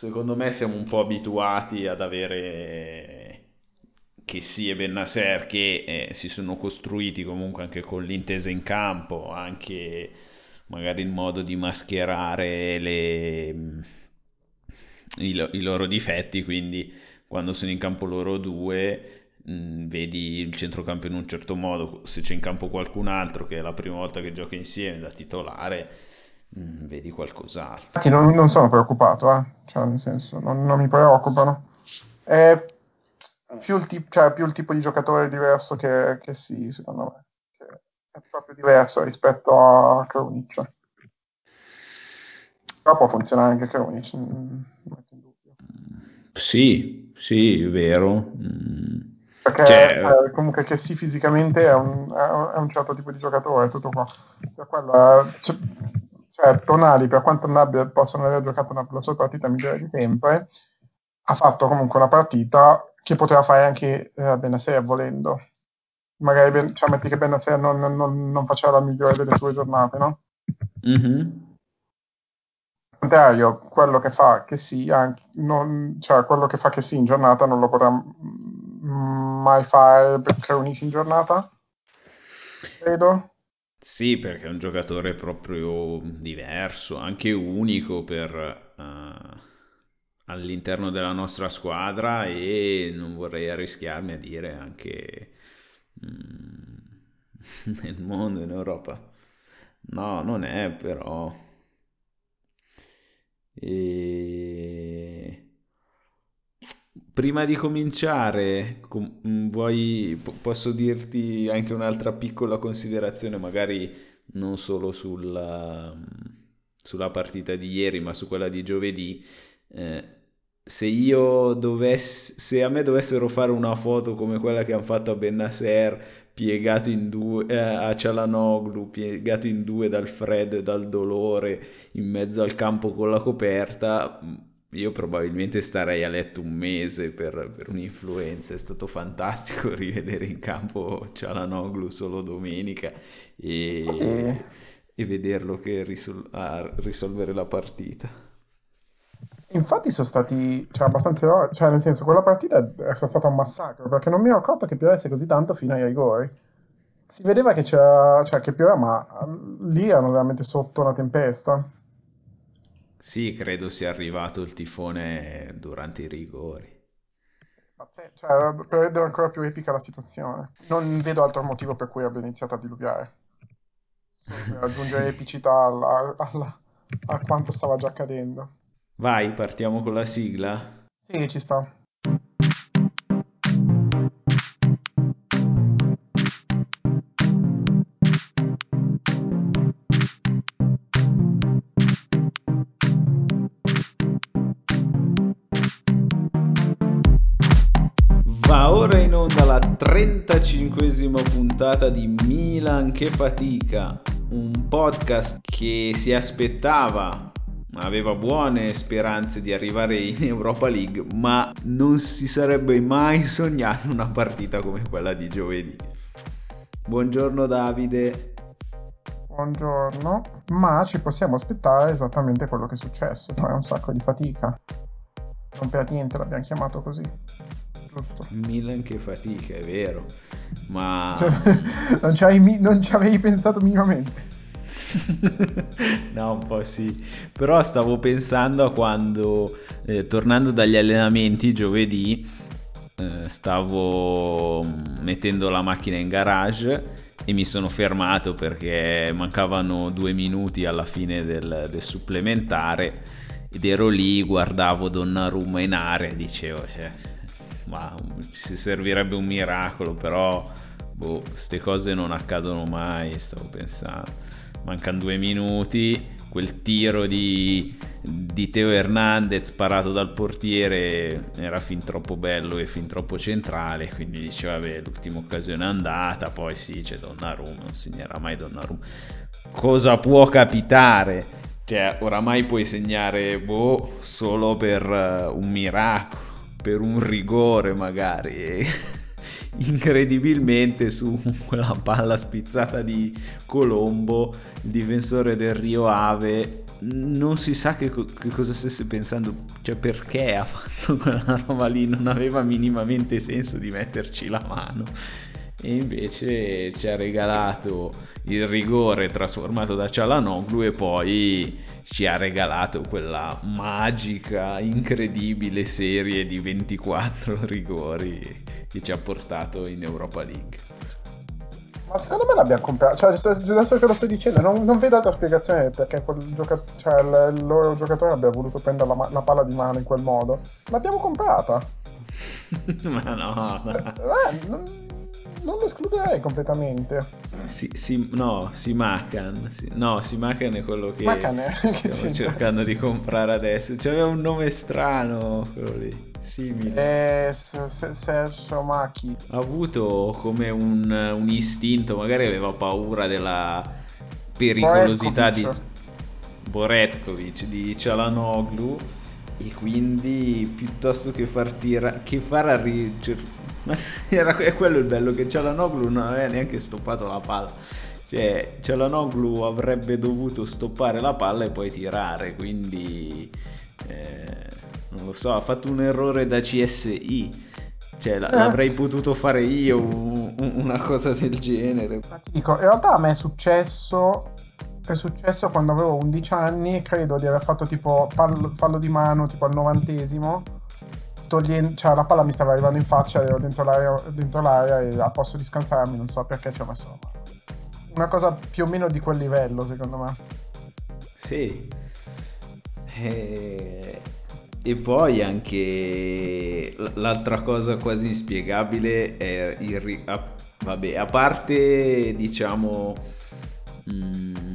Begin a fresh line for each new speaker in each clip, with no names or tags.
secondo me siamo un po' abituati ad avere che sì e Bennasser che eh, si sono costruiti comunque anche con l'intesa in campo, anche magari il modo di mascherare le, i, i, loro difetti, quindi quando sono in campo loro due mm, vedi il centrocampo in un certo modo, se c'è in campo qualcun altro che è la prima volta che gioca insieme da titolare, mh, mm, vedi qualcos'altro.
Infatti non, non sono preoccupato, eh? cioè nel senso non, non mi preoccupano. È più il, tipo, cioè, più il tipo di giocatore diverso che, che sì, secondo me. Che è proprio diverso rispetto a Krunic. Però può funzionare anche Krunic, non metto in dubbio.
Sì, sì, è vero. Mm.
Perché cioè... eh, comunque che sì fisicamente è un, è un, certo tipo di giocatore, tutto qua. Cioè, quello, cioè, cioè, Tonali, per quanto non abbia, possono aver giocato una, la sua partita migliore di sempre, ha fatto comunque una partita che poteva fare anche eh, Benaser volendo. Magari ben, cioè, metti che Benaser non, non, non, faceva la migliore delle sue giornate, no? Mm-hmm. Al contrario, quello che fa che sì, anche, non, cioè quello che fa che sì in giornata non lo potrà mai fare per Krunic in giornata, credo.
Sì, perché è un giocatore proprio diverso, anche unico per... Uh all'interno della nostra squadra e non vorrei arrischiarmi a dire anche mm, nel mondo, in Europa. No, non è però. E... Prima di cominciare, com- mm, vuoi, p- posso dirti anche un'altra piccola considerazione, magari non solo sulla, sulla partita di ieri, ma su quella di giovedì. Eh, se io dovessi, se a me dovessero fare una foto come quella che hanno fatto a Bennasser, piegato in due, eh, a Cialanoglu, piegato in due dal freddo e dal dolore, in mezzo al campo con la coperta, io probabilmente starei a letto un mese per, per un'influenza. È stato fantastico rivedere in campo Cialanoglu solo domenica e, e vederlo che risol- risolvere la partita.
Infatti sono stati cioè, abbastanza cioè nel senso quella partita è stata un massacro perché non mi ero accorto che piovesse così tanto fino ai rigori. Si vedeva che c'era, cioè che pioveva, ma lì erano veramente sotto una tempesta.
Sì, credo sia arrivato il tifone durante i rigori.
Cioè, per rendere ancora più epica la situazione. Non vedo altro motivo per cui abbia iniziato a diluviare. Per aggiungere epicità alla, alla, a quanto stava già accadendo.
Vai, partiamo con la sigla?
Sì, ci sta.
35esima puntata di Milan che fatica, un podcast che si aspettava aveva buone speranze di arrivare in Europa League, ma non si sarebbe mai sognato una partita come quella di giovedì. Buongiorno Davide.
Buongiorno, ma ci possiamo aspettare esattamente quello che è successo, cioè un sacco di fatica. Non per niente l'abbiamo chiamato così.
Milan che fatica, è vero. Ma...
Cioè, non, ci non ci avevi pensato minimamente.
no, un po' sì. Però stavo pensando a quando, eh, tornando dagli allenamenti giovedì, eh, stavo mettendo la macchina in garage e mi sono fermato perché mancavano due minuti alla fine del, del supplementare ed ero lì, guardavo Donnarumma in area e dicevo, cioè, ma ci servirebbe un miracolo, però boh, queste cose non accadono mai, stavo pensando mancano due minuti, quel tiro di, di Teo Hernandez sparato dal portiere era fin troppo bello e fin troppo centrale, quindi diceva vabbè l'ultima occasione è andata, poi sì c'è Donnarumma, non segnerà mai Donnarumma. Cosa può capitare? Cioè oramai puoi segnare boh, solo per uh, un miracolo, per un rigore magari incredibilmente su quella palla spizzata di Colombo, il difensore del Rio Ave non si sa che, che, cosa stesse pensando, cioè perché ha fatto quella roba lì, non aveva minimamente senso di metterci la mano. E invece ci ha regalato il rigore trasformato da Cialanoglu e poi ci ha regalato quella magica, incredibile serie di 24 rigori che ci ha portato in Europa League.
Ma secondo me l'abbiamo comprato. Cioè, adesso che lo stai dicendo, non, non vedo altra spiegazione perché quel gioca- cioè, il, loro giocatore abbia voluto prendere la, la, palla di mano in quel modo. L'abbiamo comprata.
Ma no, no.
Eh, non, non, lo escluderei completamente.
Si, si, no, si Macan. Si, no, si Macan è quello che,
che
stiamo cercando di comprare adesso. C'aveva un nome strano quello lì
simile. Eh, Sergio Macchi.
Ha avuto come un, un, istinto, magari aveva paura della pericolosità di Boretkovic, di Cialanoglu e quindi piuttosto che far tirare che far arrivare era è quello il bello che Cialanoglu non aveva neanche stoppato la palla cioè Cialanoglu avrebbe dovuto stoppare la palla e poi tirare quindi eh, non lo so, ha fatto un errore da CSI. Cioè, l- eh. l'avrei potuto fare io un- una cosa del genere.
Dico, in realtà a me è successo. È successo quando avevo 11 anni, credo di aver fatto tipo fallo, fallo di mano tipo al novantesimo. Toglien- cioè la palla mi stava arrivando in faccia, ero dentro l'area, dentro l'area e a posto di scansarmi, non so perché ci ho messo una cosa più o meno di quel livello, secondo me.
Sì. E e poi anche l'altra cosa quasi inspiegabile è il... Vabbè, a parte diciamo... Mm,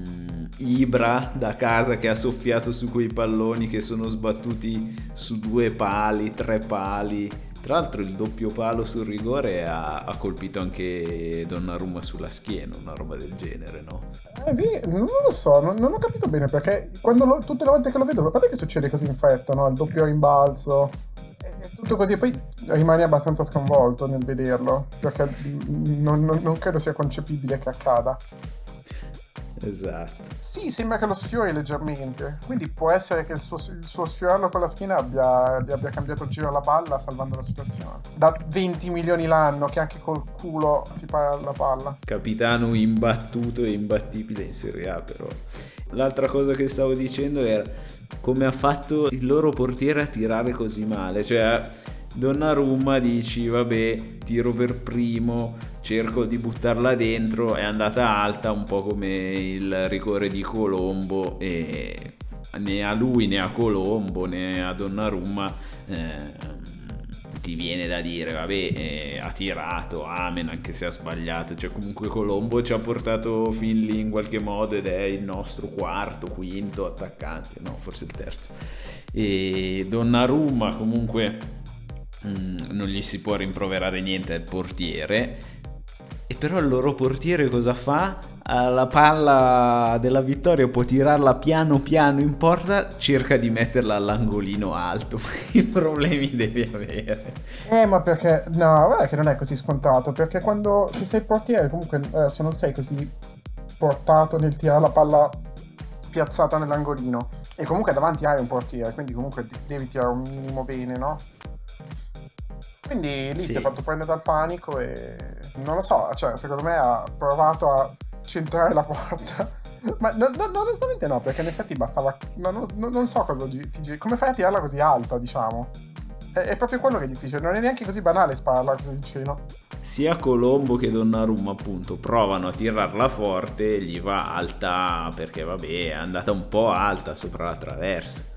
Ibra da casa che ha soffiato su quei palloni che sono sbattuti su due pali, tre pali tra l'altro il doppio palo sul rigore ha, ha colpito anche Donnarumma sulla schiena, una roba del genere, no?
Eh, non lo so, non, non, ho capito bene perché lo, tutte le volte che lo vedo, a parte che succede così in fretta, no? Il doppio rimbalzo, tutto così, poi rimani abbastanza sconvolto nel vederlo, perché non, non, non credo sia concepibile che accada.
Esatto.
Sì, sembra che lo sfiori leggermente. Quindi può essere che il suo, il suo sfiorarlo con la schiena abbia, gli abbia cambiato il giro alla palla, salvando la situazione. Da 20 milioni l'anno, che anche col culo ti para la palla.
Capitano imbattuto e imbattibile in Serie A, però. L'altra cosa che stavo dicendo era come ha fatto il loro portiere a tirare così male. Cioè, Donnarumma dici, vabbè, tiro per primo cerco di buttarla dentro, è andata alta un po' come il rigore di Colombo e né a lui né a Colombo né a Donnarumma eh, ti viene da dire vabbè eh, ha tirato amen anche se ha sbagliato. Cioè comunque Colombo ci ha portato fin lì in qualche modo ed è il nostro quarto quinto attaccante no forse il terzo. E Donnarumma comunque mm, non gli si può rimproverare niente al portiere e però il loro portiere cosa fa? La palla della vittoria può tirarla piano piano in porta, cerca di metterla all'angolino alto. I problemi devi avere.
Eh, ma perché no, guarda che non è così scontato. Perché quando se sei portiere, comunque adesso non sei così portato nel tirare la palla piazzata nell'angolino. E comunque davanti hai un portiere, quindi comunque devi tirare un minimo bene, no? Quindi lì sì. si è fatto prendere dal panico e non lo so, cioè secondo me ha provato a centrare la porta. Ma no, no, onestamente no, perché in effetti bastava. No, non so cosa ti Come fai a tirarla così alta, diciamo? È, è, proprio quello che è difficile, non è neanche così banale spararla così in cielo.
Sia Colombo che Donnarumma, appunto, provano a tirarla forte, gli va alta perché vabbè, è andata un po' alta sopra la traversa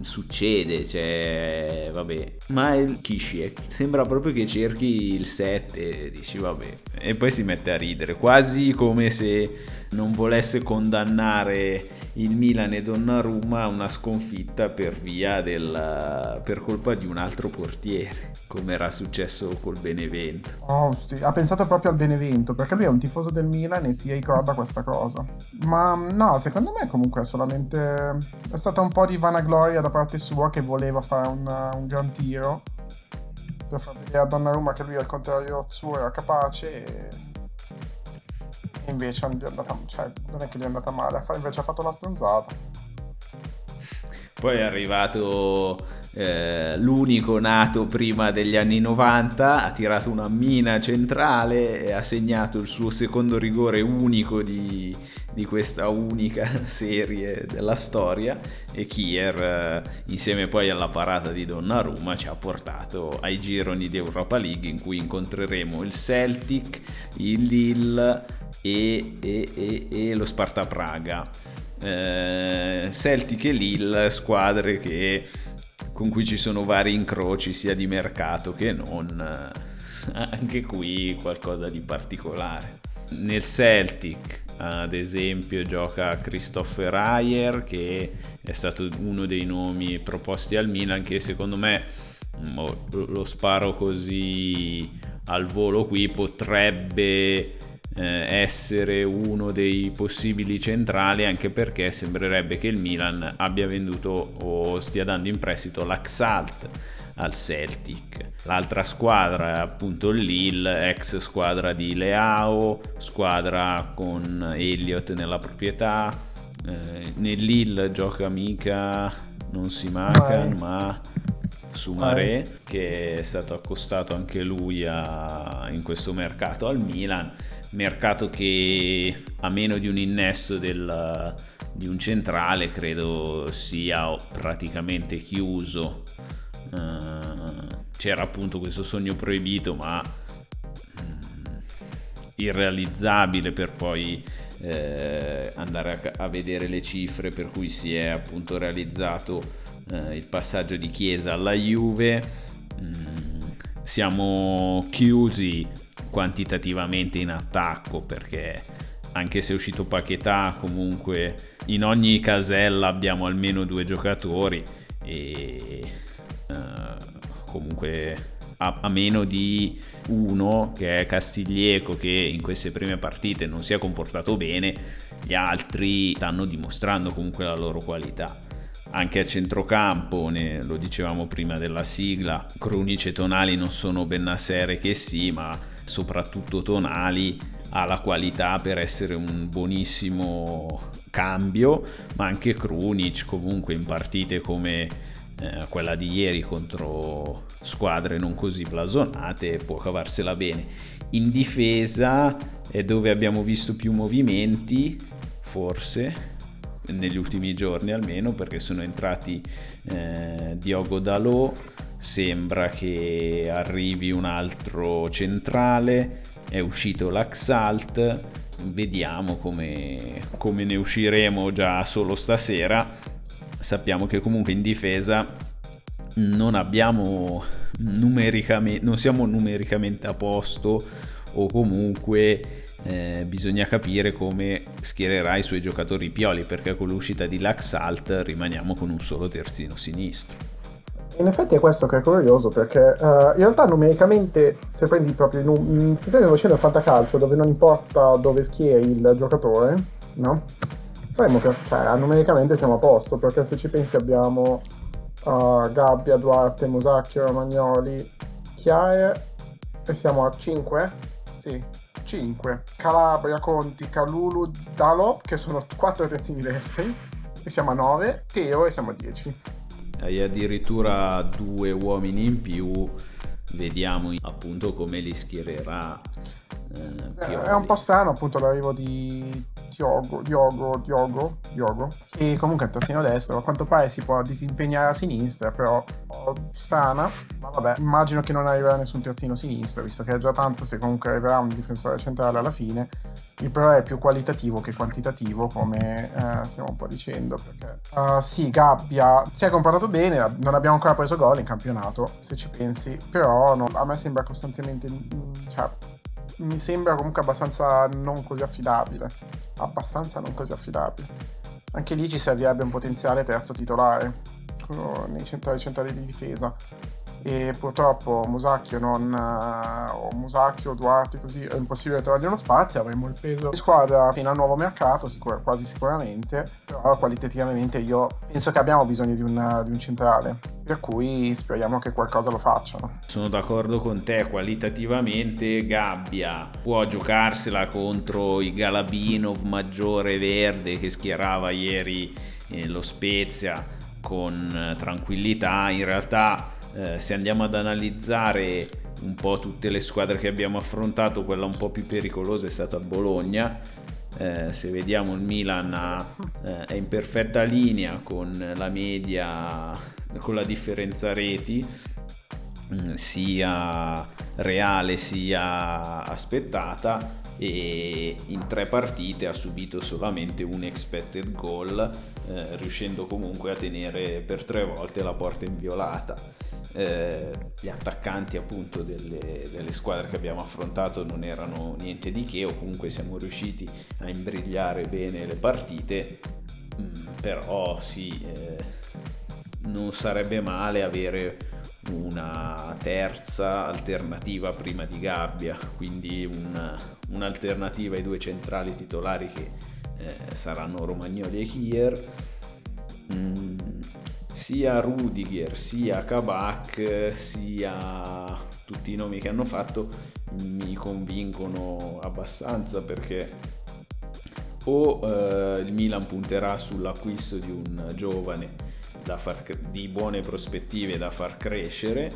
succede, cioè, vabbè. Ma il Kishi sembra proprio che cerchi il 7 e dici vabbè. E poi si mette a ridere, quasi come se non volesse condannare il Milan e Donnarumma una sconfitta per via del per colpa di un altro portiere, come era successo col Benevento.
Oh, sì. ha pensato proprio al Benevento, perché lui è un tifoso del Milan e si ricorda questa cosa. Ma no, secondo me comunque è solamente è stata un po' di vanagloria da parte sua che voleva fare una, un gran tiro per far vedere a Donnarumma che lui al contrario suo era capace e invece è andata, cioè, non è che gli è andata male, invece ha fatto la stronzata.
Poi è arrivato eh, l'unico nato prima degli anni 90, ha tirato una mina centrale e ha segnato il suo secondo rigore unico di, di questa unica serie della storia e Kier eh, insieme poi alla parata di Donnarumma ci ha portato ai gironi di Europa League in cui incontreremo il Celtic, il Lille e, e, e, e lo Sparta Praga. Eh, Celtic e Lille, squadre che con cui ci sono vari incroci sia di mercato che non, eh, anche qui qualcosa di particolare. Nel Celtic, ad esempio, gioca Christopher Ayer, che è stato uno dei nomi proposti al Milan, che secondo me mm, lo sparo così al volo qui potrebbe essere uno dei possibili centrali anche perché sembrerebbe che il Milan abbia venduto o stia dando in prestito l'Axalt al Celtic. L'altra squadra è appunto il Lille, ex squadra di Leao, squadra con Elliott nella proprietà. Eh, nel Lille gioca mica non si manca, ma Sumaré che è stato accostato anche lui a, in questo mercato al Milan mercato che a meno di un innesto del, di un centrale credo sia praticamente chiuso. Uh, c'era appunto questo sogno proibito ma mm, irrealizzabile per poi eh, andare a, a, vedere le cifre per cui si è appunto realizzato eh, il passaggio di Chiesa alla Juve. Mm, siamo chiusi quantitativamente in attacco perché anche se è uscito Paquetà comunque in ogni casella abbiamo almeno due giocatori e uh, comunque a, a, meno di uno che è Castiglieco che in queste prime partite non si è comportato bene gli altri stanno dimostrando comunque la loro qualità. Anche a centrocampo, ne, lo dicevamo prima della sigla, Crunic e Tonali non sono Bennassere che sì, ma soprattutto Tonali ha la qualità per essere un buonissimo cambio, ma anche Krunic comunque in partite come eh, quella di ieri contro squadre non così blasonate può cavarsela bene. In difesa è dove abbiamo visto più movimenti, forse negli ultimi giorni almeno, perché sono entrati eh, Diogo Dalò sembra che arrivi un altro centrale, è uscito l'Axalt, vediamo come, come ne usciremo già solo stasera. Sappiamo che comunque in difesa non abbiamo numericamente, non siamo numericamente a posto o comunque eh, bisogna capire come schiererà i suoi giocatori pioli perché con l'uscita di Laxalt rimaniamo con un solo terzino sinistro.
In effetti è questo che è curioso perché uh, in realtà numericamente se prendi proprio in un sistema facendo il fantacalcio dove non importa dove schieri il giocatore, no? Saremo che cioè, numericamente siamo a posto perché se ci pensi abbiamo uh, Gabbia, Duarte, Musacchio, Romagnoli, Chiare e siamo a 5? Sì, 5. Calabria, Conti, Calulu, Dalot che sono 4 terzini destri e siamo a 9, Teo e siamo a 10
hai addirittura due uomini in più, vediamo appunto come li schiererà.
Eh, è un po' strano appunto l'arrivo di Diogo, Diogo, Diogo, Diogo, che comunque è terzino destro, a quanto pare si può disimpegnare a sinistra, però strana, ma vabbè, immagino che non arriverà nessun terzino sinistro, visto che è già tanto se comunque arriverà un difensore centrale alla fine, il problema è più qualitativo che quantitativo, come eh, stiamo un po' dicendo. Perché uh, sì, Gabbia si è comportato bene, non abbiamo ancora preso gol in campionato, se ci pensi, però no, a me sembra costantemente. Cioè, mi sembra comunque abbastanza non così affidabile. Abbastanza non così affidabile. Anche lì ci servirebbe un potenziale terzo titolare nei centrali centrali di difesa e purtroppo Musacchio non uh, o Musacchio Duarte così è impossibile trovargli uno spazio avremo il peso di squadra fino al nuovo mercato sicur- quasi sicuramente però qualitativamente io penso che abbiamo bisogno di un, di un centrale per cui speriamo che qualcosa lo facciano
sono d'accordo con te qualitativamente Gabbia può giocarsela contro i Galabino maggiore verde che schierava ieri eh, lo Spezia con tranquillità. In realtà eh, se andiamo ad analizzare un po' tutte le squadre che abbiamo affrontato, quella un po' più pericolosa è stata Bologna. Eh, se vediamo il Milan ha, eh, è in perfetta linea con la media, con la differenza reti, mm, sia reale sia aspettata. E in tre partite ha subito solamente un expected goal eh, riuscendo comunque a tenere per tre volte la porta inviolata eh, gli attaccanti appunto delle, delle, squadre che abbiamo affrontato non erano niente di che o comunque siamo riusciti a imbrigliare bene le partite. Mm, però sì eh, non sarebbe male avere una terza alternativa prima di Gabbia quindi un, un'alternativa ai due centrali titolari che eh, saranno Romagnoli e Kier. Mm, sia Rudiger sia Kabak sia tutti i nomi che hanno fatto mi convincono abbastanza perché o eh, il Milan punterà sull'acquisto di un giovane far, di buone prospettive da far crescere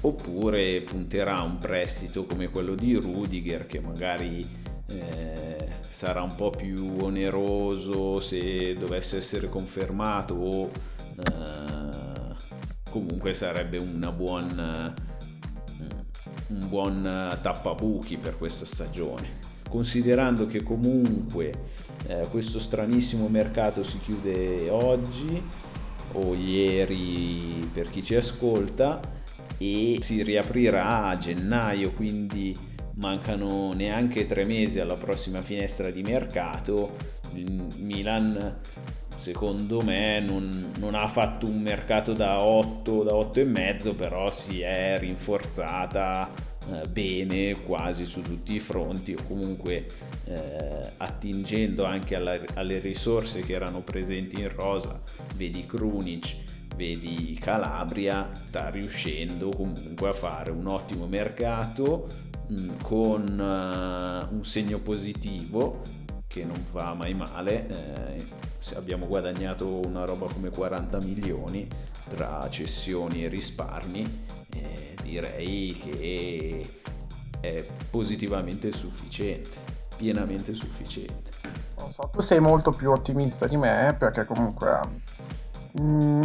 oppure punterà a un prestito come quello di Rudiger che magari eh, sarà un po' più oneroso se dovesse essere confermato o comunque sarebbe buona, un buon tappabuchi per questa stagione. Considerando che comunque eh, questo stranissimo mercato si chiude oggi o ieri per chi ci ascolta e si riaprirà a gennaio, quindi mancano neanche tre mesi alla prossima finestra di mercato. Il Milan secondo me non, non, ha fatto un mercato da 8, da 8 e mezzo, però si è rinforzata eh, bene quasi su tutti i fronti o comunque eh, attingendo anche alla, alle risorse che erano presenti in rosa, vedi Krunic, vedi Calabria, sta riuscendo comunque a fare un ottimo mercato mh, mm, con uh, un segno positivo che non va mai male, eh, abbiamo guadagnato una roba come 40 milioni tra cessioni e risparmi, eh, direi che è positivamente sufficiente, pienamente sufficiente.
Non so, tu sei molto più ottimista di me perché comunque... Mm,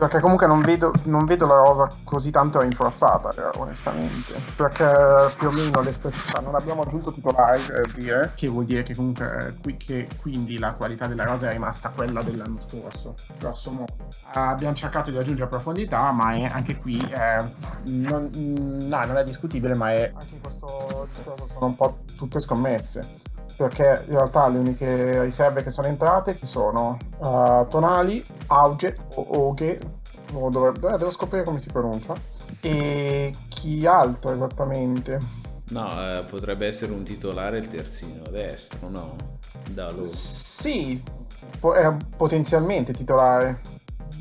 perché comunque non vedo, non vedo, la rosa così tanto rinforzata, eh, onestamente. Perché più o meno le stesse, cioè, non abbiamo aggiunto titolari, per dire, che vuol dire che comunque eh, qui, che quindi la qualità della rosa è rimasta quella dell'anno scorso, grosso modo. abbiamo cercato di aggiungere profondità, ma è, anche qui è, non, no, non è discutibile, ma è, anche in questo discorso sono un po' tutte scommesse perché in realtà le uniche riserve che sono entrate chi sono? Uh, tonali, Auge o Oghe, dove, eh, devo scoprire come si pronuncia, e chi altro esattamente?
No, eh, potrebbe essere un titolare il terzino destro, no? Da lui.
Sì, po- è potenzialmente titolare.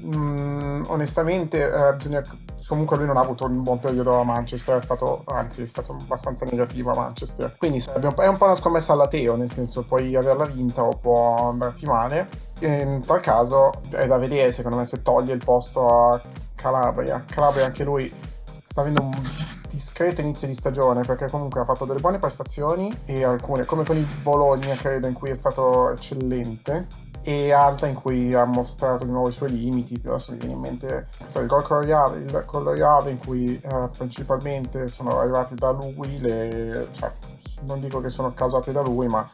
Mm, onestamente eh, bisogna comunque lui non ha avuto un buon periodo a Manchester, è stato, anzi è stato abbastanza negativo a Manchester. Quindi è un po' una scommessa alla Teo, nel senso puoi averla vinta o può andarti male. In tal caso è da vedere secondo me se toglie il posto a Calabria. Calabria anche lui sta avendo un discreto inizio di stagione perché comunque ha fatto delle buone prestazioni e alcune come con il Bologna credo in cui è stato eccellente e alta in cui ha mostrato di nuovo i suoi limiti. Adesso mi viene in mente so, il gol con lo Jave, in cui eh, principalmente sono arrivati da lui, le, cioè, non dico che sono causati da lui, ma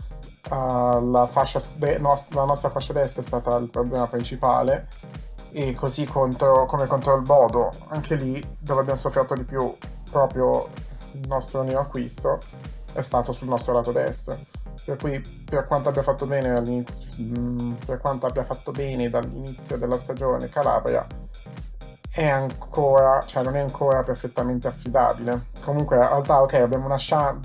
uh, la, de- nost- la, nostra fascia destra è stata il problema principale. E così contro, come contro il Bodo, anche lì dove abbiamo sofferto di più proprio il nostro neo acquisto è stato sul nostro lato destro per cui per quanto abbia fatto bene all'inizio, mm, quanto abbia fatto bene dall'inizio della stagione Calabria è ancora, cioè non è ancora perfettamente affidabile. Comunque, in realtà, ok, abbiamo una,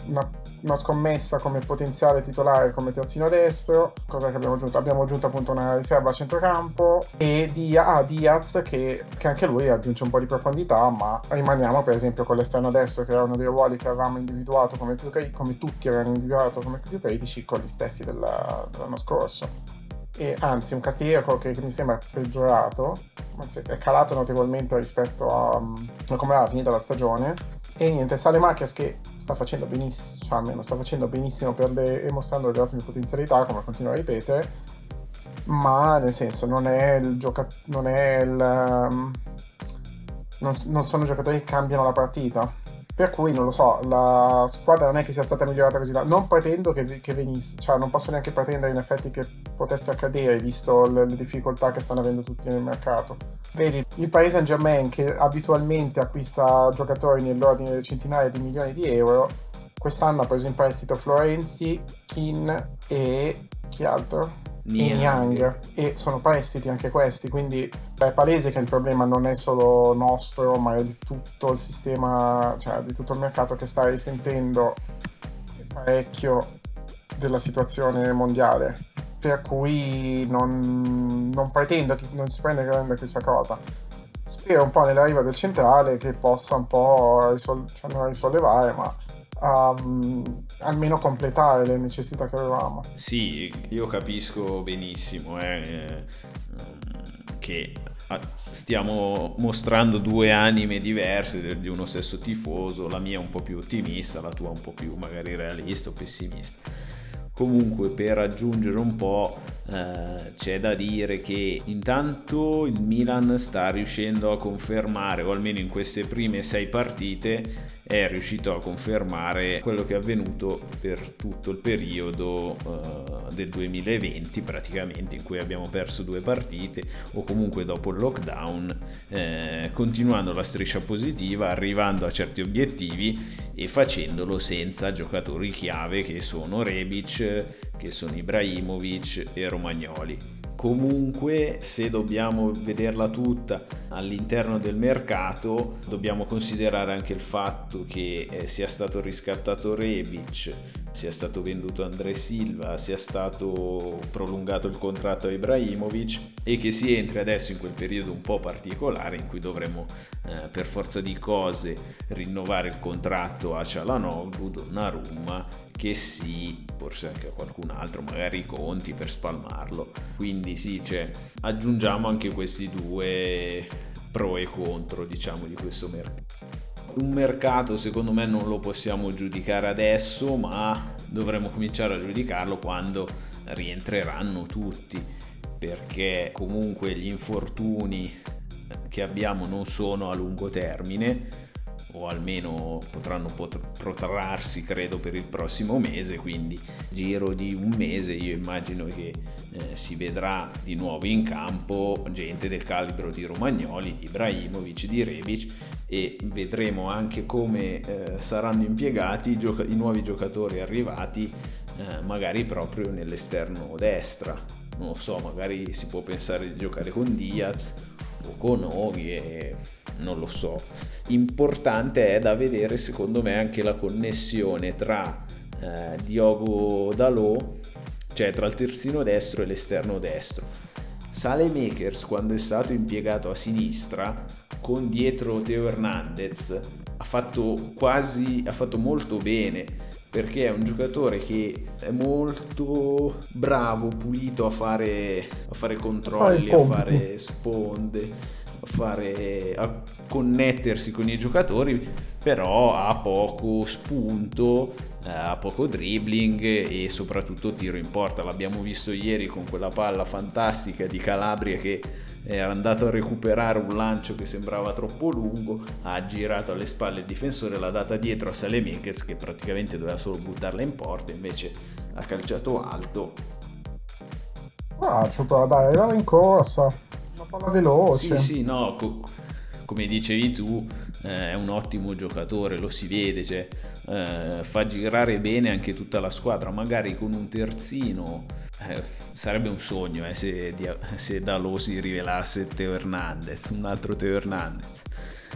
una una scommessa come potenziale titolare come terzino destro. Cosa che abbiamo aggiunto? Abbiamo aggiunto appunto una riserva a centrocampo e Dia, ah, Diaz che, che, anche lui aggiunge un po' di profondità, ma rimaniamo per esempio con l'esterno destro che era uno dei ruoli che avevamo individuato come più come tutti avevano individuato come più critici, con gli stessi della, dell'anno scorso. e anzi un Castillejo che, che mi sembra peggiorato, anzi è calato notevolmente rispetto a, a come era finita la stagione e niente, Sale Marquez che sta facendo benissimo, cioè almeno sta facendo benissimo le, e mostrando le ottime potenzialità, come continuo a ripetere, ma nel senso non è il giocatore, non è il... Um, non, non sono giocatori che cambiano la partita, per cui non lo so, la squadra non è che sia stata migliorata così tanto. Non pretendo che, che, venisse, cioè non posso neanche pretendere in effetti che potesse accadere, visto le, le, difficoltà che stanno avendo tutti nel mercato. Vedi, il Paris Saint Germain che abitualmente acquista giocatori nell'ordine di centinaia di milioni di euro, quest'anno ha preso in prestito Florenzi, Kin e chi altro? Niang. E sono prestiti anche questi, quindi è palese che il problema non è solo nostro, ma è di tutto il sistema, cioè di tutto il mercato che sta risentendo parecchio della situazione mondiale. Per cui non, non pretendo che non si prenda grande questa cosa. Spero un po' nell'arrivo del centrale che possa un po' risol- cioè non risollevare, ma um, almeno completare le necessità che avevamo.
Sì, io capisco benissimo eh, eh che ah, stiamo mostrando due anime diverse di uno stesso tifoso, la mia un po' più ottimista, la tua un po' più magari realista o pessimista. Comunque per aggiungere un po' eh, c'è da dire che intanto il Milan sta riuscendo a confermare, o almeno in queste prime sei partite, è riuscito a confermare quello che è avvenuto per tutto il periodo uh, del 2020 praticamente in cui abbiamo perso due partite o comunque dopo il lockdown eh, continuando la striscia positiva arrivando a certi obiettivi e facendolo senza giocatori chiave che sono Rebic che sono Ibrahimovic e Romagnoli comunque se dobbiamo vederla tutta all'interno del mercato dobbiamo considerare anche il fatto che eh, sia stato riscattato Rebic sia stato venduto Andre Silva sia stato prolungato il contratto a Ibrahimovic e che si entri adesso in quel periodo un po' particolare in cui dovremo eh, per forza di cose rinnovare il contratto a Cialanoglu, Donnarumma che sì, forse anche a qualcun altro, magari i conti per spalmarlo. Quindi sì, cioè, aggiungiamo anche questi due pro e contro, diciamo, di questo mercato. Un mercato secondo me non lo possiamo giudicare adesso, ma dovremo cominciare a giudicarlo quando rientreranno tutti, perché comunque gli infortuni che abbiamo non sono a lungo termine o almeno potranno pot- protrarsi credo per il prossimo mese quindi giro di un mese io immagino che eh, si vedrà di nuovo in campo gente del calibro di Romagnoli, di Ibrahimovic, di Rebic e vedremo anche come eh, saranno impiegati i, gioca- i, nuovi giocatori arrivati eh, magari proprio nell'esterno destra. Non so magari si può pensare di giocare con Diaz con Oghi e non lo so. Importante è da vedere secondo me anche la connessione tra eh, Diogo Dalò, cioè tra il terzino destro e l'esterno destro. Sale Makers quando è stato impiegato a sinistra con dietro Teo Hernandez ha fatto quasi ha fatto molto bene perché è un giocatore che è molto bravo, pulito a fare, a fare controlli, a fare sponde, a, fare, a connettersi con i giocatori, però ha poco spunto, eh, ha poco dribbling e soprattutto tiro in porta. L'abbiamo visto ieri con quella palla fantastica di Calabria che era andato a recuperare un lancio che sembrava troppo lungo, ha girato alle spalle il difensore, l'ha data dietro a Salemekes che praticamente doveva solo buttarla in porta, invece ha calciato alto.
Ah, cioè, dai, arrivava in corsa, una palla veloce.
Sì, sì, no, co- come dicevi tu, è un ottimo giocatore, lo si vede, cioè, eh, fa girare bene anche tutta la squadra, magari con un terzino eh, sarebbe un sogno eh, se, se Dalò si rivelasse Teo Hernandez, un altro Teo Hernandez.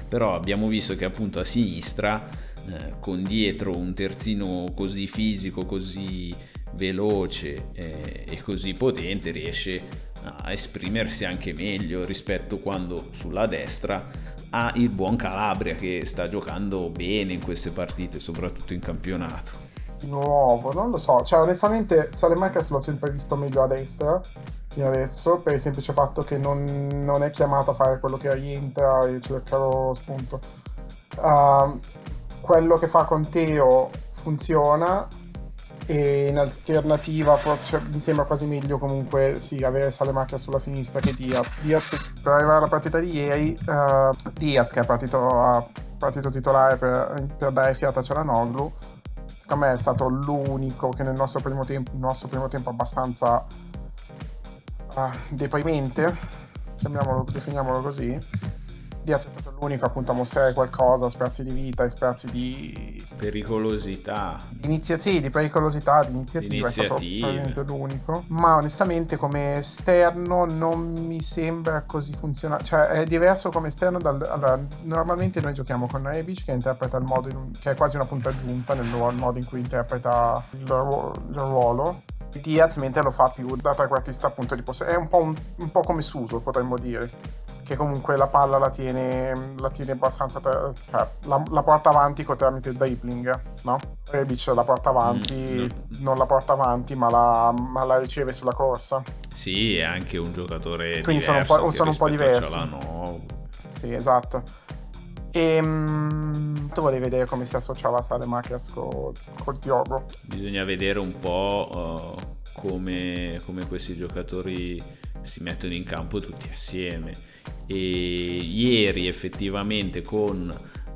Però abbiamo visto che appunto a sinistra, eh, con dietro un terzino così fisico, così veloce eh, e così potente, riesce a esprimersi anche meglio rispetto quando sulla destra ha il buon Calabria che sta giocando bene in queste partite, soprattutto in campionato
nuovo, non lo so. Cioè, onestamente, Salemakers l'ho sempre visto meglio a destra. fino adesso per il semplice fatto che non, non è chiamato a fare quello che rientra e cercare spunto. Uh, quello che fa con Teo funziona e in alternativa cioè, mi sembra quasi meglio comunque sì, avere Salemacchia sulla sinistra che Diaz. Diaz per arrivare alla partita di ieri, uh, Diaz che è partito, partito titolare per, per, dare fiata a Cialanoglu, secondo me è stato l'unico che nel nostro primo tempo, nostro primo tempo abbastanza uh, deprimente, definiamolo così, Diaz è stato l'unico appunto a mostrare qualcosa, sprazzi di vita sprazzi di
pericolosità.
Inizia- sì, di pericolosità, di iniziativa, Iniziative. è stato l'unico. Ma onestamente come esterno non mi sembra così funzionale, cioè è diverso come esterno dal, allora, normalmente noi giochiamo con Rebic che interpreta il modo un, che è quasi una punta aggiunta nel modo in cui interpreta il, il ruolo Diaz mentre lo fa più da trequartista appunto di possesso è un po', un, un po' come Suso potremmo dire che comunque la palla la tiene, la tiene abbastanza, cioè la, la, porta avanti tramite il dribbling, no? Rebic la porta avanti, mm, non la porta avanti ma la, ma la, riceve sulla corsa.
Sì, è anche un giocatore
Quindi sono un po', sono un po diversi. Sì, esatto. E ehm, tu volevi vedere come si associava Salemakers con col Diogo?
Bisogna vedere un po' uh, come, come questi giocatori si mettono in campo tutti assieme e ieri effettivamente con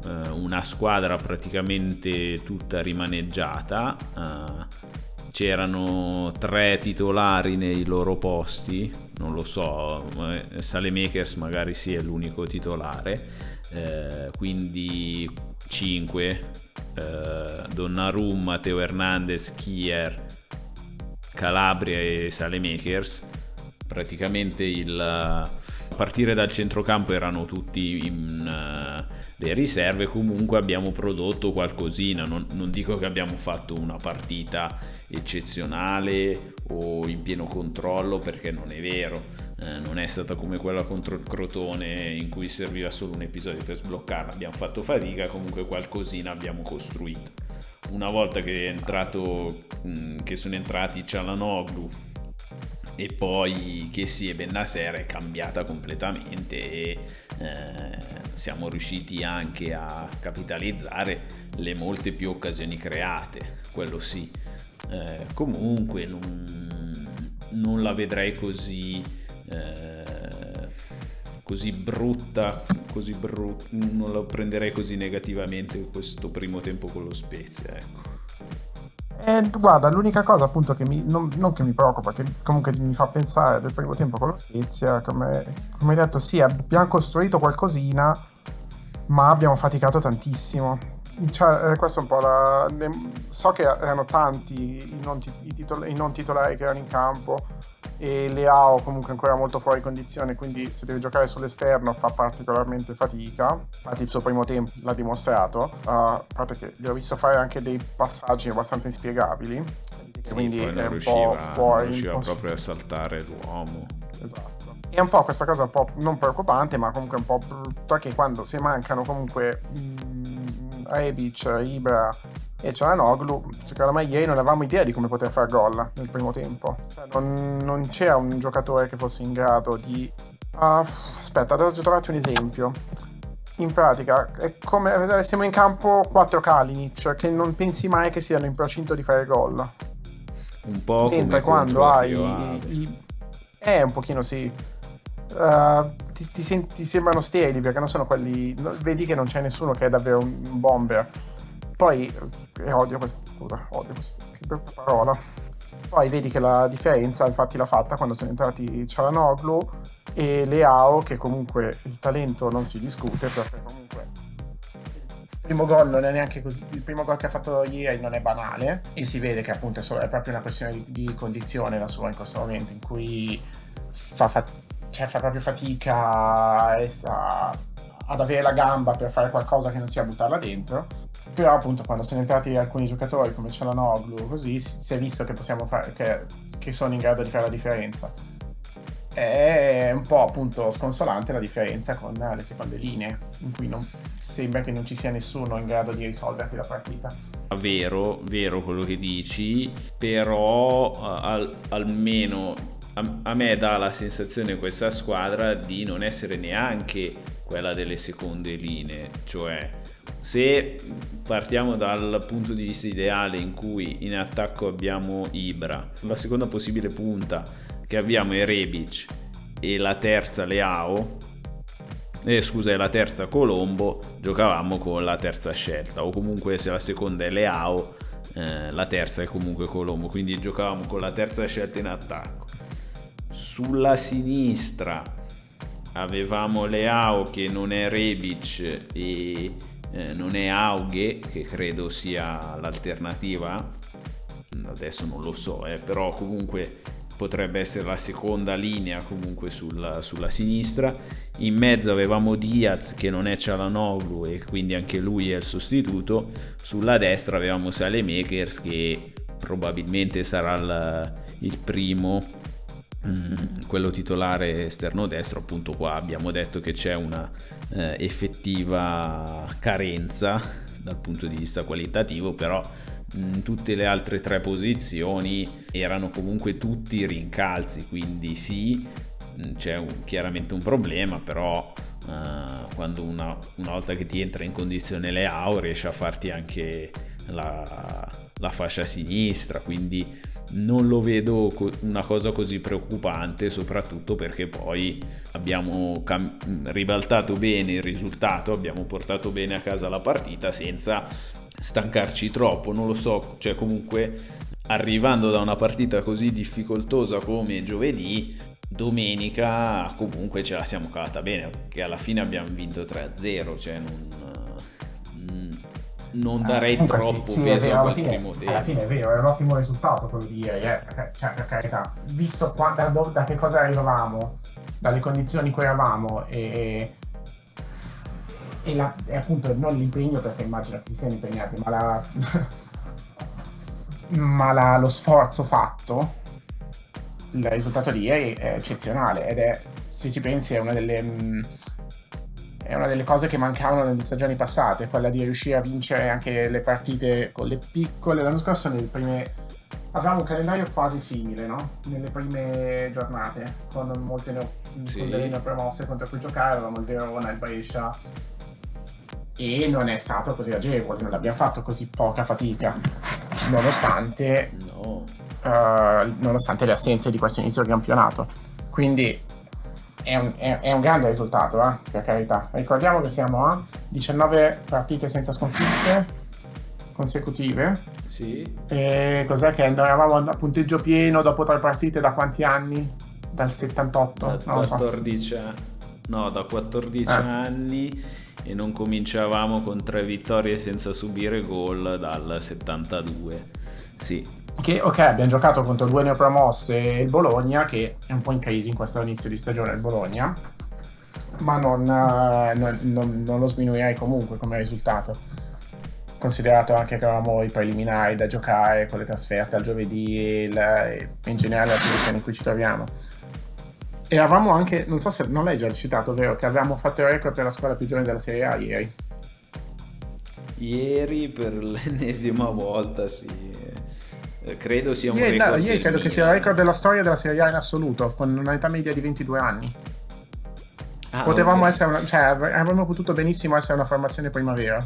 eh, una squadra praticamente tutta rimaneggiata eh, c'erano tre titolari nei loro posti non lo so eh, Salemakers magari sì è l'unico titolare eh, quindi 5 eh, Donnarumma, Teo Hernandez, Kier Calabria e Salemakers. Praticamente il partire dal centrocampo erano tutti in uh, le riserve, comunque abbiamo prodotto qualcosina, non, non, dico che abbiamo fatto una partita eccezionale o in pieno controllo perché non è vero, eh, non è stata come quella contro il Crotone in cui serviva solo un episodio per sbloccarla, abbiamo fatto fatica, comunque qualcosina abbiamo costruito. Una volta che, entrato, mh, mm, che sono entrati Cialanoglu, e poi che si e Bennaser è cambiata completamente e eh, siamo riusciti anche a capitalizzare le molte più occasioni create, quello sì. Eh, comunque non, non, la vedrei così, eh, così brutta, così brutta, non la prenderei così negativamente questo primo tempo con lo Spezia, ecco.
Eh, guarda, l'unica cosa appunto che mi, non, non, che mi preoccupa, che comunque mi fa pensare del primo tempo con lo Spezia, come, come hai detto, sì, abbiamo costruito qualcosina, ma abbiamo faticato tantissimo. Cioè, eh, questo è un po' la... So che erano tanti i non, i, titol- i non titolari che erano in campo, e Leao comunque ancora molto fuori condizione, quindi se deve giocare sull'esterno fa particolarmente fatica. Infatti il suo primo tempo l'ha dimostrato, uh, a parte che gli ho visto fare anche dei passaggi abbastanza inspiegabili,
quindi è un po' fuori. Non riusciva proprio a saltare l'uomo.
Esatto. È un po' questa cosa un po' non preoccupante, ma comunque un po' brutta che quando se mancano comunque mh, Rebic, Ibra e Cialanoglu, secondo me ieri non avevamo idea di come poter fare gol nel primo tempo. Cioè, non, non, c'era un giocatore che fosse in grado di... Uh, aspetta, adesso trovate un esempio. In pratica è come se avessimo in campo 4 Kalinic che non pensi mai che siano in procinto di fare gol.
Un po'
Mentre quando hai... I, eh, un pochino sì. Uh, ti, ti, senti, ti, sembrano sterili perché non sono quelli. No, vedi che non c'è nessuno che è davvero un bomber poi, eh, odio questa, odio questa parola. Poi vedi che la differenza infatti l'ha fatta quando sono entrati Cialanoglu e Leao, che comunque il talento non si discute perché comunque il primo gol non è neanche così. Il primo gol che ha fatto ieri non è banale e si vede che appunto è, solo, è proprio una questione di, di, condizione la sua in questo momento in cui fa, fa, cioè, fa proprio fatica a, a, ad avere la gamba per fare qualcosa che non sia buttarla dentro. Però appunto quando sono entrati alcuni giocatori come Cialanoglu così si è visto che fare che, che sono in grado di fare la differenza. È un po' appunto sconsolante la differenza con le seconde linee in cui non, sembra che non ci sia nessuno in grado di risolverti la partita.
Vero, vero quello che dici però al, almeno a, me dà la sensazione questa squadra di non essere neanche quella delle seconde linee, cioè se partiamo dal punto di vista ideale in cui in attacco abbiamo Ibra, la seconda possibile punta che abbiamo è Rebic e la terza Leao, eh, scusa, è la terza Colombo, giocavamo con la terza scelta, o comunque se la seconda è Leao, eh, la terza è comunque Colombo, quindi giocavamo con la terza scelta in attacco. Sulla sinistra. Avevamo Leao che non è Rebic e eh, non è Aughe che credo sia l'alternativa. Adesso non lo so eh, però comunque potrebbe essere la seconda linea comunque sulla, sulla, sinistra. In mezzo avevamo Diaz che non è Cialanoglu e quindi anche lui è il sostituto. Sulla destra avevamo Salemakers che probabilmente sarà il, il primo Mm, quello titolare esterno destro appunto qua abbiamo detto che c'è una eh, effettiva carenza dal punto di vista qualitativo però in mm, tutte le altre tre posizioni erano comunque tutti rincalzi quindi sì mm, c'è un, chiaramente un problema però eh, quando una, una, volta che ti entra in condizione Leao riesce a farti anche la, la fascia sinistra quindi non lo vedo una cosa così preoccupante, soprattutto perché poi abbiamo cam- ribaltato bene il risultato, abbiamo portato bene a casa la partita senza stancarci troppo, non lo so, cioè comunque arrivando da una partita così difficoltosa come giovedì, domenica comunque ce la siamo cavata bene, che alla fine abbiamo vinto 3-0, cioè non non darei ah, troppo sì, peso vero, a quel
fine,
tempo.
Alla fine è vero, è un ottimo risultato quello di ieri, eh? cioè, per carità, visto qua, da, da, che cosa arrivavamo, dalle condizioni in cui eravamo e, e, la, e, appunto non l'impegno perché immagino che si siano impegnati, ma, la, ma la, lo sforzo fatto, il risultato di ieri è eccezionale ed è, se ci pensi, è una delle... Mh, è una delle cose che mancavano nelle stagioni passate, quella di riuscire a vincere anche le partite con le piccole. L'anno scorso nelle prime avevamo un calendario quasi simile, no? Nelle prime giornate, con molte neo... sì. con delle neopromosse contro cui giocare, avevamo il Verona, il Brescia e non è stato così agevole, non abbiamo fatto così poca fatica, nonostante, no. uh, nonostante le assenze di questo inizio del campionato. Quindi è un, è, è un grande risultato, eh, per carità. Ricordiamo che siamo a 19 partite senza sconfitte consecutive.
Sì.
E cos'è che noi eravamo a punteggio pieno dopo tre partite da quanti anni? Dal 78?
Da 14 so. No, da 14 eh. anni e non cominciavamo con tre vittorie senza subire gol dal 72. Sì,
che ok abbiamo giocato contro due neopromosse e il Bologna che è un po' in crisi in questo inizio di stagione il Bologna ma non, uh, non, non, non lo sminuirei comunque come risultato considerato anche che avevamo i preliminari da giocare con le trasferte al giovedì e, il, e in generale la posizione in cui ci troviamo e avevamo anche, non so se non l'hai già citato, vero, che avevamo fatto il record per la squadra più giovane della Serie A ieri.
Ieri per l'ennesima volta, sì. Eh, credo sia un
ieri,
record.
No, ieri credo che sia il record della storia della Serie A in assoluto, con un'età media di 22 anni. Ah, Potevamo okay. essere una, cioè, avremmo potuto benissimo essere una formazione primavera.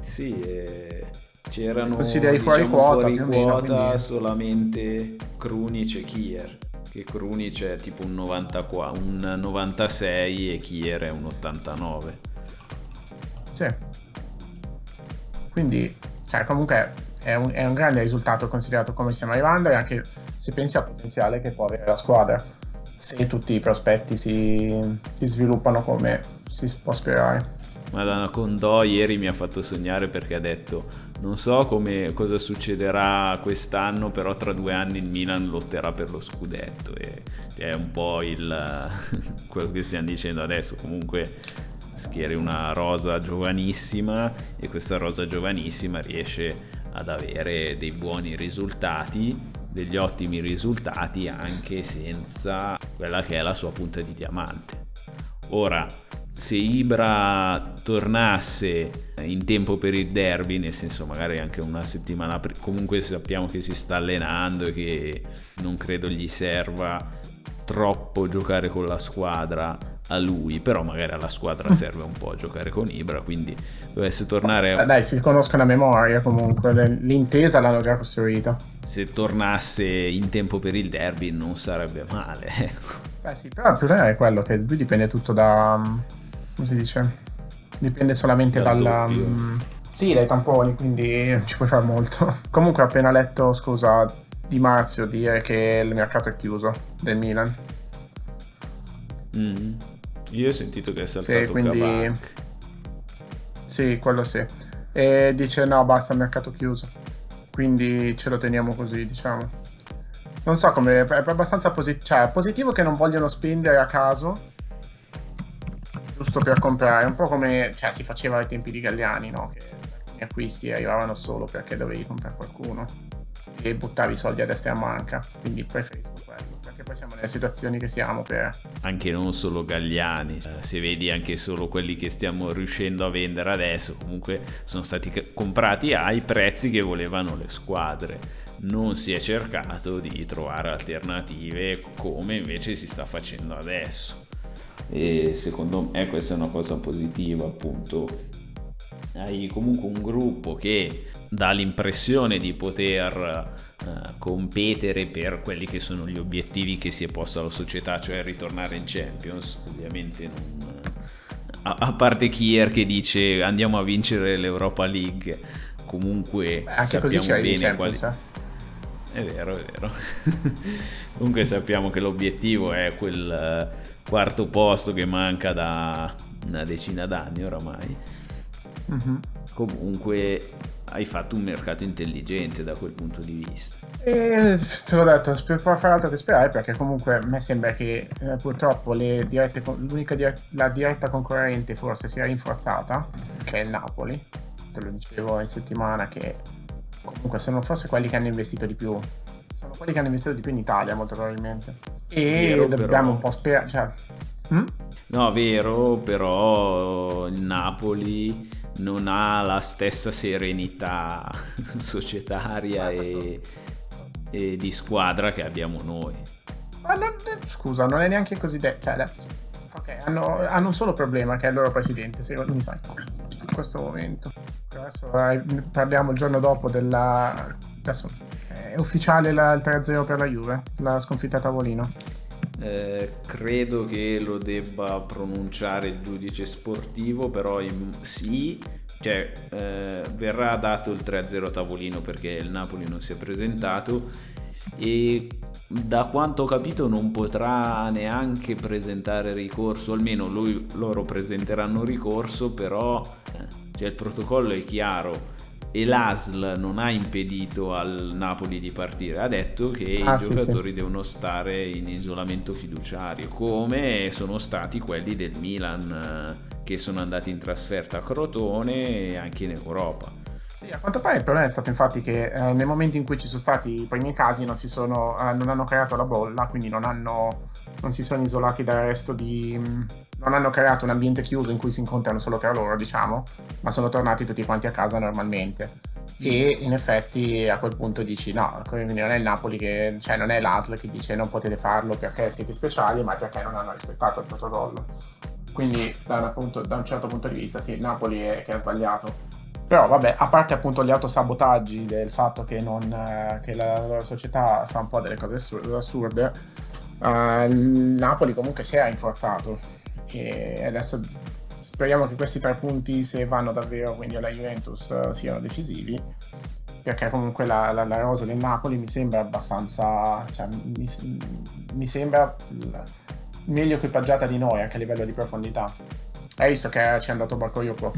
Sì, eh, c'erano
Consideri diciamo, fuori quota,
fuori quota
meno,
solamente Krunic e Kier. Che Krunic è tipo un, 90, un 96 e Kier è un 89.
Sì. Quindi, cioè, comunque è un, è un, grande risultato considerato come stiamo arrivando e anche se pensi al potenziale che può avere la squadra. Se tutti i prospetti si, si sviluppano come si può sperare.
Madonna Condò ieri mi ha fatto sognare perché ha detto non so come, cosa succederà quest'anno però tra due anni il Milan lotterà per lo scudetto. E è un po' il, quello che stiamo dicendo adesso. Comunque schieri una rosa giovanissima e questa rosa giovanissima riesce ad avere dei buoni risultati, degli ottimi risultati anche senza quella che è la sua punta di diamante. Ora, se Ibra tornasse in tempo per il derby, nel senso magari anche una settimana comunque sappiamo che si sta allenando e che non credo gli serva troppo giocare con la squadra a lui, però magari alla squadra serve un po' giocare con Ibra, quindi dovesse tornare...
Eh, dai, si conoscono a memoria comunque, l'intesa l'hanno già costruita.
Se tornasse in tempo per il derby non sarebbe male. Ecco.
Beh sì, però il problema è quello che lui dipende tutto da... come si dice? Dipende solamente dal... dal um, sì, dai tamponi, quindi ci puoi fare molto. Comunque ho appena letto, scusa, di Marzio dire che il mercato è chiuso del Milan.
Mm. Io ho sentito che è saltato
sì, quindi... Sì, quello sì. E dice no, basta, mercato chiuso. Quindi ce lo teniamo così, diciamo. Non so come... È abbastanza positivo. Cioè, è positivo che non vogliono spendere a caso. Giusto per comprare. Un po' come cioè, si faceva ai tempi di Galliani, no? Che alcuni acquisti arrivavano solo perché dovevi comprare qualcuno. E buttavi soldi a destra e a manca. Quindi preferisco quello perché poi siamo nelle situazioni che siamo per...
Anche non solo Galliani, eh, se vedi anche solo quelli che stiamo riuscendo a vendere adesso, comunque sono stati comprati ai prezzi che volevano le squadre. Non si è cercato di trovare alternative come invece si sta facendo adesso. E secondo me questa è una cosa positiva, appunto. Hai comunque un gruppo che dà l'impressione di poter uh, competere per quelli che sono gli obiettivi che si è posta la società, cioè ritornare in Champions. Ovviamente non, a, a, parte Kier che dice andiamo a vincere l'Europa League, comunque
Beh, anche sappiamo bene quali... Eh.
È vero, è vero. comunque sappiamo che l'obiettivo è quel uh, quarto posto che manca da una decina d'anni oramai. Mm-hmm. Comunque hai fatto un mercato intelligente da quel punto di vista.
E te l'ho detto, per fare altro che sperare perché comunque a me sembra che eh, purtroppo dirette, l'unica diretta, la diretta concorrente forse sia rinforzata, che è il Napoli, te lo dicevo in settimana che comunque sono forse quelli che hanno investito di più, sono quelli che hanno investito di più in Italia molto probabilmente. E vero, dobbiamo però... un po' sperare, cioè...
hm? No, vero, però il Napoli non ha la stessa serenità societaria e, e, di squadra che abbiamo noi.
Ma non, scusa, non è neanche così detto. Cioè, ok, hanno, hanno, un solo problema che è il loro presidente, secondo me, in questo momento. Adesso eh, parliamo il giorno dopo della... Adesso è ufficiale la, il 3-0 per la Juve, la sconfitta a tavolino.
Eh, credo che lo debba pronunciare il giudice sportivo, però in, sì, cioè, eh, verrà dato il 3-0 a tavolino perché il Napoli non si è presentato e da quanto ho capito non potrà neanche presentare ricorso, almeno lui, loro presenteranno ricorso, però eh, cioè, il protocollo è chiaro e l'ASL non ha impedito al Napoli di partire, ha detto che ah, i sì, giocatori sì. devono stare in isolamento fiduciario, come sono stati quelli del Milan eh, che sono andati in trasferta a Crotone e anche in Europa.
Sì, a quanto pare il problema è stato infatti che eh, nel momento in cui ci sono stati i primi casi non, sono, eh, non hanno creato la bolla, quindi non, hanno, non, si sono isolati dal resto di... non hanno creato un ambiente chiuso in cui si incontrano solo tra loro, diciamo, ma sono tornati tutti quanti a casa normalmente. E in effetti a quel punto dici no, non è il Napoli che, cioè non è l'ASL che dice non potete farlo perché siete speciali, ma perché non hanno rispettato il protocollo. Quindi da, appunto, da un certo punto di vista sì, il Napoli è che ha sbagliato però vabbè, a parte appunto gli autosabotaggi del fatto che, non, eh, che la loro società fa un po' delle cose assurde, eh, Napoli comunque si è rinforzato. E adesso speriamo che questi tre punti, se vanno davvero quindi alla Juventus, eh, siano decisivi perché comunque la, la, la, rosa del Napoli mi sembra abbastanza cioè, mi, mi, sembra meglio equipaggiata di noi anche a livello di profondità. Hai visto che ci è andato Bakayoko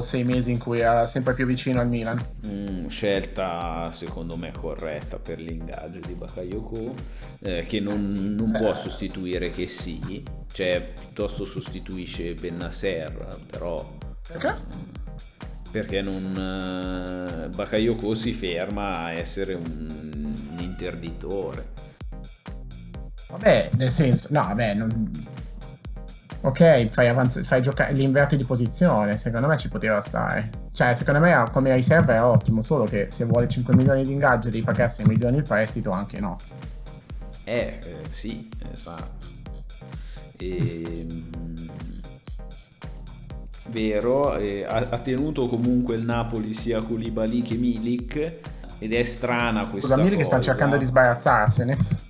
sei mesi in cui è sempre più vicino al Milan.
Mm, scelta secondo me corretta per l'ingaggio di Bakayoko, eh, che non, non può eh. sostituire che sì, cioè piuttosto sostituisce Bennasser, però...
Perché?
perché non uh, Bakayoko si ferma a essere un, un interditore
vabbè nel senso no vabbè non, ok, fai, avanz- fai giocare l'inverti di posizione, secondo me ci poteva stare. Cioè, secondo me come riserva è ottimo, solo che se vuole 5 milioni di ingaggio devi pagare 6 milioni il prestito, anche no.
Eh, eh sì, esatto. E, vero, eh, ha, ha, tenuto comunque il Napoli sia Koulibaly che Milik ed è strana questa
Scusa, Milik sta cercando di sbarazzarsene.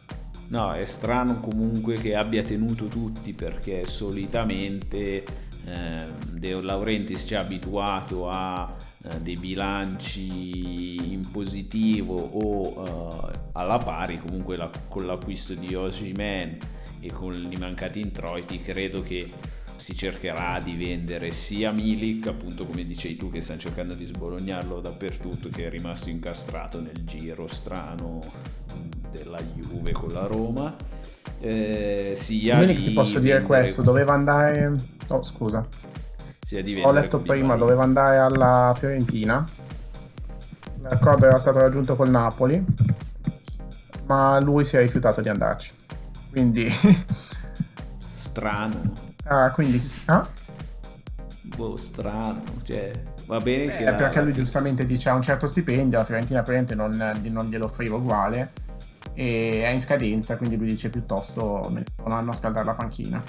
No, è strano comunque che abbia tenuto tutti perché solitamente eh, De Laurentiis ci ha abituato a eh, dei bilanci in positivo o eh, alla pari. Comunque la, con l'acquisto di Osimen e con i mancati introiti credo che si cercherà di vendere sia Milik, appunto come dicevi tu, che stanno cercando di sbolognarlo dappertutto, che è rimasto incastrato nel giro strano della Juve con la Roma. Eh, sia
Milik ti posso dire questo, doveva andare... Oh, scusa. Ho letto prima, doveva andare alla Fiorentina. L'accordo era stato raggiunto col Napoli, ma lui si è rifiutato di andarci. Quindi...
Strano.
Ah, quindi... Ah?
Boh, strano, cioè... Va bene
eh,
che...
Perché lui giustamente dice ha un certo stipendio, la Fiorentina praticamente non, non glielo offriva uguale e è in scadenza, quindi lui dice piuttosto me ne sto un anno a scaldare la panchina.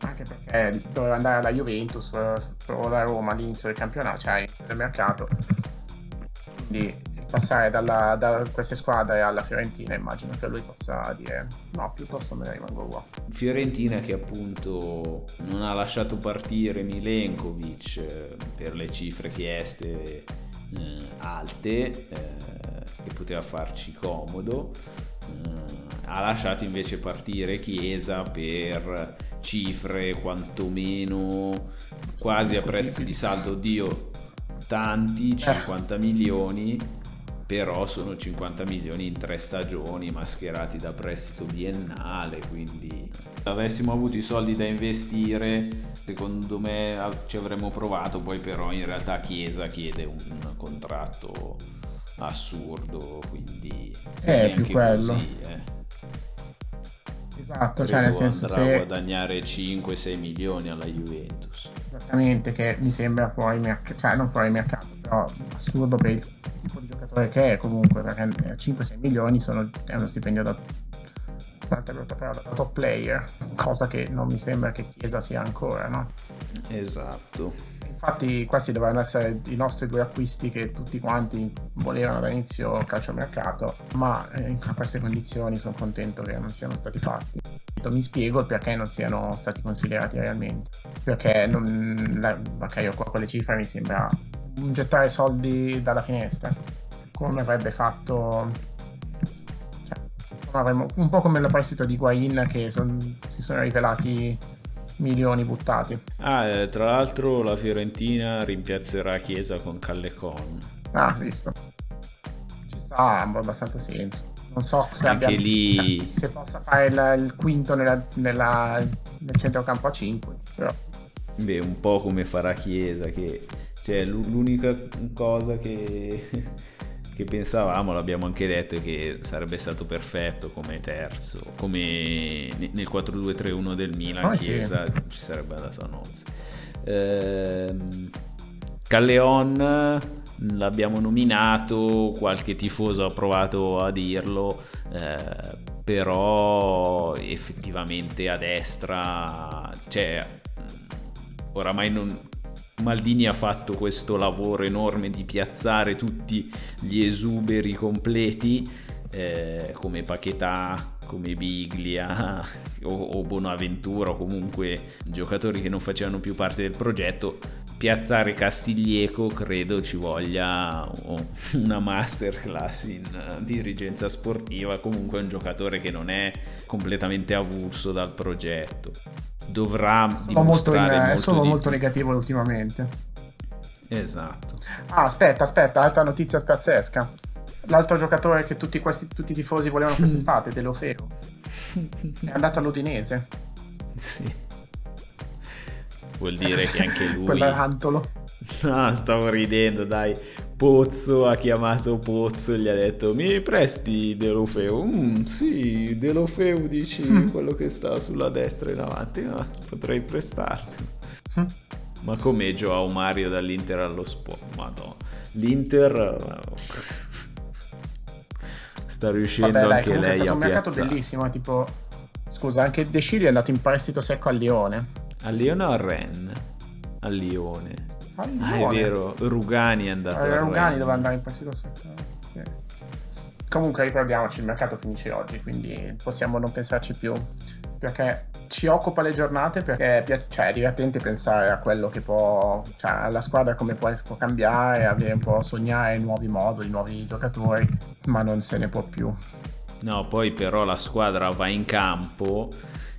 Anche perché doveva andare alla Juventus o alla Roma all'inizio del campionato, cioè del mercato. Quindi passare dalla, da queste squadre alla Fiorentina immagino che lui possa dire no piuttosto me ne rimango qua
Fiorentina che appunto non ha lasciato partire Milenkovic eh, per le cifre chieste eh, alte eh, che poteva farci comodo eh, ha lasciato invece partire Chiesa per cifre quantomeno quasi a prezzo di saldo oddio tanti 50 milioni però sono 50 milioni in tre stagioni mascherati da prestito biennale, quindi se avessimo avuto i soldi da investire, secondo me ci avremmo provato, poi però in realtà Chiesa chiede un, contratto assurdo, quindi
è più quello. Così,
eh.
Esatto, cioè nel senso se...
a guadagnare 5-6 milioni alla Juventus.
Esattamente, che mi sembra fuori mercato, cioè non fuori mercato, però assurdo per il tipo di giocatore che è comunque, perché 5-6 milioni sono, è uno stipendio da, da, da top player, cosa che non mi sembra che Chiesa sia ancora, no?
Esatto.
Infatti questi dovevano essere i nostri due acquisti che tutti quanti volevano dall'inizio calciomercato, ma eh, in queste condizioni sono contento che non siano stati fatti. Mi spiego perché non siano stati considerati realmente. Perché non, la, okay, con quelle cifre mi sembra gettare soldi dalla finestra, come avrebbe fatto cioè, un po' come il prestito di Guain che son, si sono rivelati milioni buttati.
Ah, eh, tra l'altro la Fiorentina rimpiazzerà Chiesa con Callecon.
Ah, visto. Ci sta abbastanza senso. Non so se,
Anche
abbia,
lì...
cioè, se possa fare il, il quinto nella, nella, nel centrocampo a 5. Però.
Beh, un po' come farà Chiesa che cioè, l'unica cosa che, che pensavamo, l'abbiamo anche detto, che sarebbe stato perfetto come terzo, come nel 4-2-3-1 del Milan, oh, Chiesa sì. ci sarebbe andato a nozze. Ehm, Calleon l'abbiamo nominato, qualche tifoso ha provato a dirlo, eh, però effettivamente a destra, cioè, oramai non, Maldini ha fatto questo lavoro enorme di piazzare tutti gli esuberi completi eh, come Paquetà, come Biglia o, o Bonaventura o comunque giocatori che non facevano più parte del progetto. Piazzare Castiglieco credo ci voglia una masterclass in dirigenza sportiva. Comunque è un giocatore che non è completamente avulso dal progetto dovrà sono dimostrare molto, in, molto
è solo molto negativo ultimamente.
Esatto.
Ah aspetta aspetta altra notizia pazzesca. L'altro giocatore che tutti, questi, tutti i tifosi volevano quest'estate Delofeo è andato all'Udinese.
Sì. Vuol dire che anche lui
quell'antolo.
No stavo ridendo dai Pozzo ha chiamato Pozzo e gli ha detto mi presti Delofeu? Mm, sì, Delofeu dici mm. quello che sta sulla destra in avanti, no, potrei prestarti. Mm. Ma come Joao Mario dall'Inter allo sport? Madonna. L'Inter sta riuscendo
Vabbè, dai,
anche lei a
è stato un mercato
piazzare.
bellissimo, eh, tipo scusa, anche De Sciglio è andato in prestito secco al Lione.
A Lione o al Ren? A Lione. Ah, è vero, Rugani è andato
Eh, Rugani doveva andare in prestito. Sì. Comunque ricordiamoci, il mercato finisce oggi, quindi possiamo non pensarci più. Perché ci occupa le giornate, perché è, cioè, è divertente pensare a quello che può, cioè alla squadra come può, può cambiare, avere un po' sognare nuovi moduli, nuovi giocatori, ma non se ne può più.
No, poi però la squadra va in campo,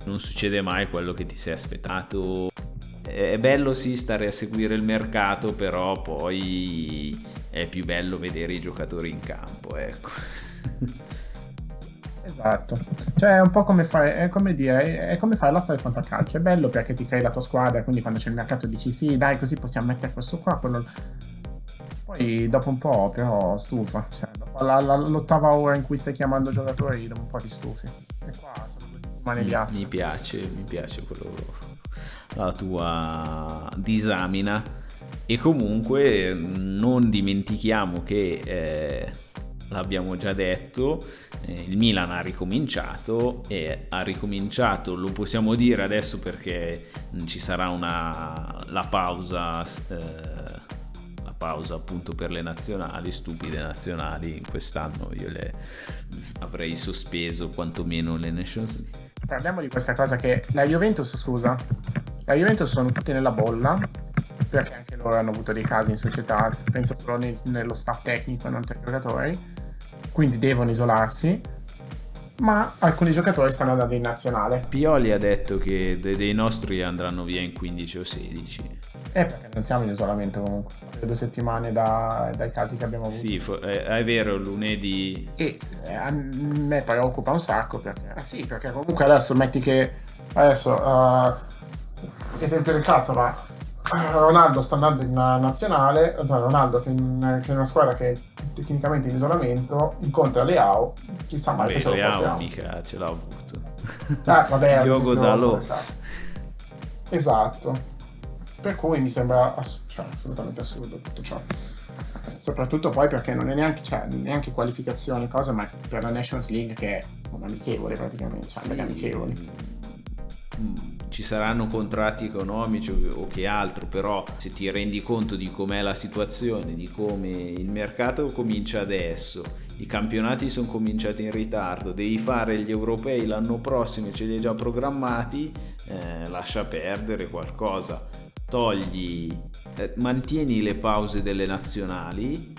non succede mai quello che ti sei aspettato. È bello sì stare a seguire il mercato, però poi è più bello vedere i giocatori in campo, ecco.
Esatto, cioè è un po' come fare, è come dire, è come fare la storia di fantacalcio. È bello perché ti crei la tua squadra, quindi quando c'è il mercato dici sì, dai, così possiamo mettere questo qua, quello. Poi dopo un po' però stufa, cioè dopo la- la- l'ottava ora in cui stai chiamando giocatori, dopo un po' ti stufi. E qua sono due settimane di asta.
mi piace, mi piace quello, la tua disamina. E comunque non dimentichiamo che, eh, l'abbiamo già detto, eh, il Milan ha ricominciato e ha ricominciato, lo possiamo dire adesso perché ci sarà una, la pausa, eh, la pausa appunto per le nazionali, stupide nazionali, quest'anno io le avrei sospeso quantomeno le Nations League.
Parliamo di questa cosa che la Juventus, scusa, la Juventus sono tutti nella bolla perché anche loro hanno avuto dei casi in società, penso solo nel- nello staff tecnico non tra i giocatori, quindi devono isolarsi, ma alcuni giocatori stanno andando in nazionale.
Pioli ha detto che de- dei nostri andranno via in 15 o 16.
Eh, perché non siamo in isolamento comunque, le due settimane da- dai casi che abbiamo avuto.
Sì, fo- è, è vero, lunedì
E eh, a me preoccupa un sacco perché, eh sì, perché comunque adesso metti che adesso uh, esempio del cazzo, ma Ronaldo sta andando in una nazionale, no, Ronaldo che, in, che è una squadra che è tecnicamente in isolamento incontra Leao, chissà mai
Beh,
che ce lo
Leao
portiamo.
mica ce l'ha avuto.
Ah, vabbè,
Diogo
nel caso. Esatto. Per cui mi sembra ass- cioè, assolutamente assurdo tutto ciò. Soprattutto poi perché non è neanche, cioè, neanche qualificazione, cosa, ma per la Nations League che è un amichevole praticamente, cioè degli amichevoli.
Mm, Ci saranno contratti economici o che altro, però se ti rendi conto di com'è la situazione, di come il mercato comincia adesso, i campionati sono cominciati in ritardo, devi fare gli europei l'anno prossimo e ce li hai già programmati, eh, lascia perdere qualcosa. Togli, eh, mantieni le pause delle nazionali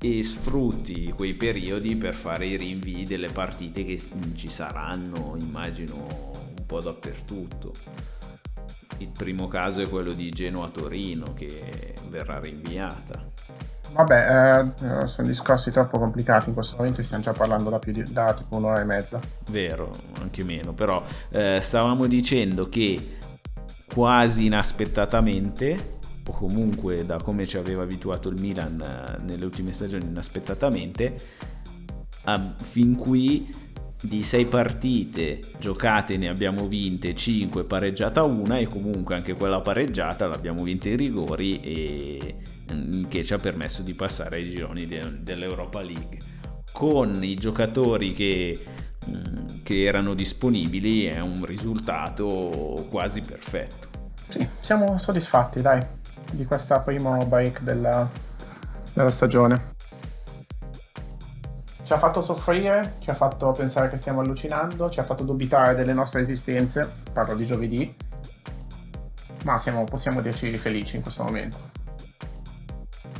e sfrutti quei periodi per fare i rinvii delle partite che s- ci saranno, immagino, po' dappertutto. Il primo caso è quello di Genoa-Torino che verrà rinviata.
Vabbè, eh, sono discorsi troppo complicati in questo momento, stiamo già parlando da, più di, da tipo un'ora e mezza.
Vero, anche meno, però eh, stavamo dicendo che quasi inaspettatamente, o comunque da come ci aveva abituato il Milan eh, nelle ultime stagioni inaspettatamente, a- fin qui di sei partite giocate ne abbiamo vinte 5, pareggiata una e comunque anche quella pareggiata l'abbiamo vinta in rigori e mm, che ci ha permesso di passare ai gironi de- dell'Europa League. Con i giocatori che, mm, che erano disponibili è un risultato quasi perfetto.
Sì, siamo soddisfatti, dai, di questa primo break della, della stagione. Ci ha fatto soffrire, ci ha fatto pensare che stiamo allucinando, ci ha fatto dubitare delle nostre esistenze, parlo di giovedì, ma siamo- possiamo dirci felici in questo momento.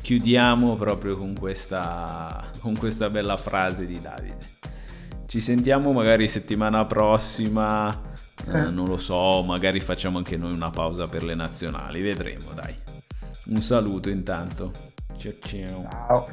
Chiudiamo proprio con questa, con questa bella frase di Davide. Ci sentiamo magari settimana prossima, eh,
Eh.
non lo so, magari facciamo anche noi una pausa per le nazionali, vedremo dai. Un saluto intanto. Ciao ciao.
Ciao.